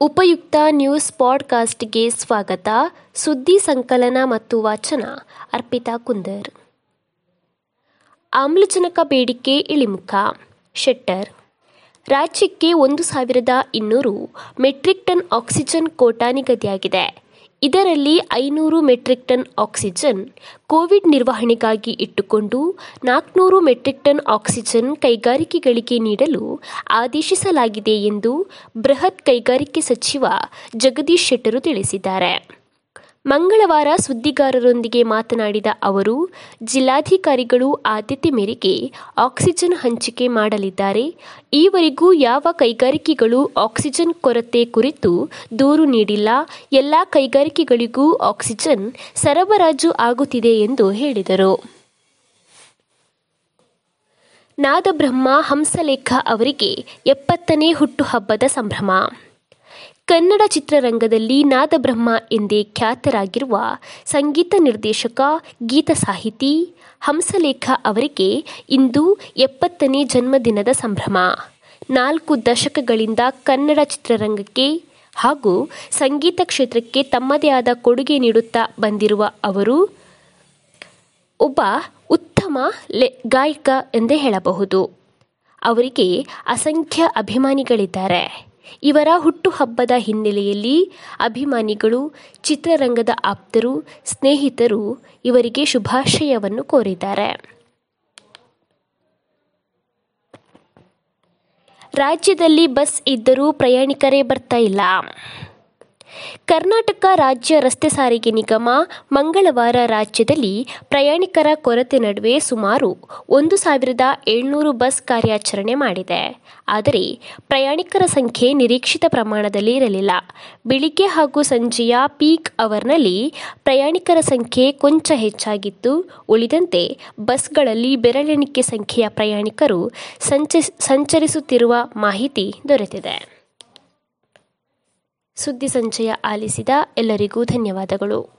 ಉಪಯುಕ್ತ ನ್ಯೂಸ್ ಪಾಡ್ಕಾಸ್ಟ್ಗೆ ಸ್ವಾಗತ. ಸುದ್ದಿ ಸಂಕಲನ ಮತ್ತು ವಾಚನ. ಅರ್ಪಿತಾ ಕುಂದರ್. ಆಮ್ಲಜನಕ ಬೇಡಿಕೆ ಇಳಿಮುಖ. ಶೆಟ್ಟರ್. ರಾಜ್ಯಕ್ಕೆ ಒಂದು ಸಾವಿರದ ಇನ್ನೂರು ಮೆಟ್ರಿಕ್ ಟನ್ ಆಕ್ಸಿಜನ್ ಕೋಟಾ ನಿಗದಿಯಾಗಿದೆ. ಇದರಲ್ಲಿ ಐನೂರು ಮೆಟ್ರಿಕ್ ಟನ್ ಆಕ್ಸಿಜನ್ ಕೋವಿಡ್ ನಿರ್ವಹಣೆಗಾಗಿ ಇಟ್ಟುಕೊಂಡು ನಾಲ್ಕುನೂರು ಮೆಟ್ರಿಕ್ ಟನ್ ಆಕ್ಸಿಜನ್ ಕೈಗಾರಿಕೆಗಳಿಗೆ ನೀಡಲು ಆದೇಶಿಸಲಾಗಿದೆ ಎಂದು ಬೃಹತ್ ಕೈಗಾರಿಕೆ ಸಚಿವ ಜಗದೀಶ್ ಶೆಟ್ಟರು ತಿಳಿಸಿದ್ದಾರೆ. ಮಂಗಳವಾರ ಸುದ್ದಿಗಾರರೊಂದಿಗೆ ಮಾತನಾಡಿದ ಅವರು, ಜಿಲ್ಲಾಧಿಕಾರಿಗಳು ಆದ್ಯತೆ ಮೇರೆಗೆ ಆಕ್ಸಿಜನ್ ಹಂಚಿಕೆ ಮಾಡಲಿದ್ದಾರೆ. ಈವರೆಗೂ ಯಾವ ಕೈಗಾರಿಕೆಗಳು ಆಕ್ಸಿಜನ್ ಕೊರತೆ ಕುರಿತು ದೂರು ನೀಡಿಲ್ಲ. ಎಲ್ಲ ಕೈಗಾರಿಕೆಗಳಿಗೂ ಆಕ್ಸಿಜನ್ ಸರಬರಾಜು ಆಗುತ್ತಿದೆ ಎಂದು ಹೇಳಿದರು. ನಾದಬ್ರಹ್ಮ ಹಂಸಲೇಖ ಅವರಿಗೆ ಎಪ್ಪತ್ತನೇ ಹುಟ್ಟುಹಬ್ಬದ ಸಂಭ್ರಮ. ಕನ್ನಡ ಚಿತ್ರರಂಗದಲ್ಲಿ ನಾದಬ್ರಹ್ಮ ಎಂದೇ ಖ್ಯಾತರಾಗಿರುವ ಸಂಗೀತ ನಿರ್ದೇಶಕ, ಗೀತ ಸಾಹಿತಿ ಹಂಸಲೇಖ ಅವರಿಗೆ ಇಂದು ಎಪ್ಪತ್ತನೇ ಜನ್ಮದಿನದ ಸಂಭ್ರಮ. ನಾಲ್ಕು ದಶಕಗಳಿಂದ ಕನ್ನಡ ಚಿತ್ರರಂಗಕ್ಕೆ ಹಾಗೂ ಸಂಗೀತ ಕ್ಷೇತ್ರಕ್ಕೆ ತಮ್ಮದೇ ಆದ ಕೊಡುಗೆ ನೀಡುತ್ತಾ ಬಂದಿರುವ ಅವರು ಒಬ್ಬ ಉತ್ತಮ ಗಾಯಕ ಎಂದೇ ಹೇಳಬಹುದು. ಅವರಿಗೆ ಅಸಂಖ್ಯ ಅಭಿಮಾನಿಗಳಿದ್ದಾರೆ. ಇವರ ಹುಟ್ಟುಹಬ್ಬದ ಹಿನ್ನೆಲೆಯಲ್ಲಿ ಅಭಿಮಾನಿಗಳು, ಚಿತ್ರರಂಗದ ಆಪ್ತರು, ಸ್ನೇಹಿತರು ಇವರಿಗೆ ಶುಭಾಶಯವನ್ನು ಕೋರಿದ್ದಾರೆ. ರಾಜ್ಯದಲ್ಲಿ ಬಸ್ ಇದ್ದರೂ ಪ್ರಯಾಣಿಕರೇ ಬರ್ತಾ ಇಲ್ಲ. ಕರ್ನಾಟಕ ರಾಜ್ಯ ರಸ್ತೆ ಸಾರಿಗೆ ನಿಗಮ ಮಂಗಳವಾರ ರಾಜ್ಯದಲ್ಲಿ ಪ್ರಯಾಣಿಕರ ಕೊರತೆ ನಡುವೆ ಸುಮಾರು ಒಂದು ಸಾವಿರದ ಏಳ್ನೂರು ಬಸ್ ಕಾರ್ಯಾಚರಣೆ ಮಾಡಿದೆ. ಆದರೆ ಪ್ರಯಾಣಿಕರ ಸಂಖ್ಯೆ ನಿರೀಕ್ಷಿತ ಪ್ರಮಾಣದಲ್ಲಿ ಇರಲಿಲ್ಲ. ಬೆಳಿಗ್ಗೆ ಹಾಗೂ ಸಂಜೆಯ ಪೀಕ್ ಅವರ್ನಲ್ಲಿ ಪ್ರಯಾಣಿಕರ ಸಂಖ್ಯೆ ಕೊಂಚ ಹೆಚ್ಚಾಗಿತ್ತು. ಉಳಿದಂತೆ ಬಸ್ಗಳಲ್ಲಿ ಬೆರಳೆಣಿಕೆ ಸಂಖ್ಯೆಯ ಪ್ರಯಾಣಿಕರು ಸಂಚ, ಸಂಚರಿಸುತ್ತಿರುವ ಮಾಹಿತಿ ದೊರೆತಿದೆ. ಸುದ್ದಿ ಸಂಚಯ ಆಲಿಸಿದ ಎಲ್ಲರಿಗೂ ಧನ್ಯವಾದಗಳು.